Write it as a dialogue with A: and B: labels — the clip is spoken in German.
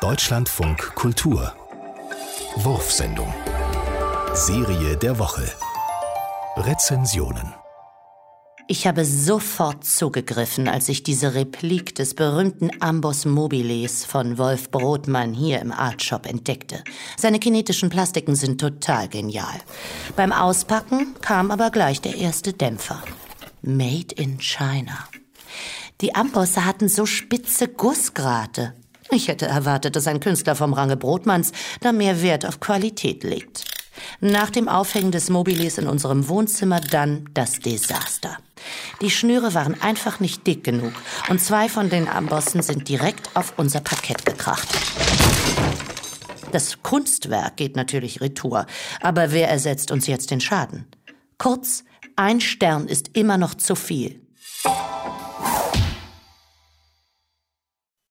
A: Deutschlandfunk Kultur Wurfsendung Serie der Woche Rezensionen
B: ich habe sofort zugegriffen, als ich diese Replik des berühmten Amboss Mobiles von Wolf Brotmann hier im Artshop entdeckte. Seine kinetischen Plastiken sind total genial. Beim Auspacken kam aber gleich der erste Dämpfer. Made in China. Die Ambosse hatten so spitze Gussgrate. Ich hätte erwartet, dass ein Künstler vom Range Brotmanns da mehr Wert auf Qualität legt. Nach dem Aufhängen des Mobiles in unserem Wohnzimmer dann das Desaster. Die Schnüre waren einfach nicht dick genug und zwei von den Ambossen sind direkt auf unser Parkett gekracht. Das Kunstwerk geht natürlich retour, aber wer ersetzt uns jetzt den Schaden? Kurz, ein Stern ist immer noch zu viel.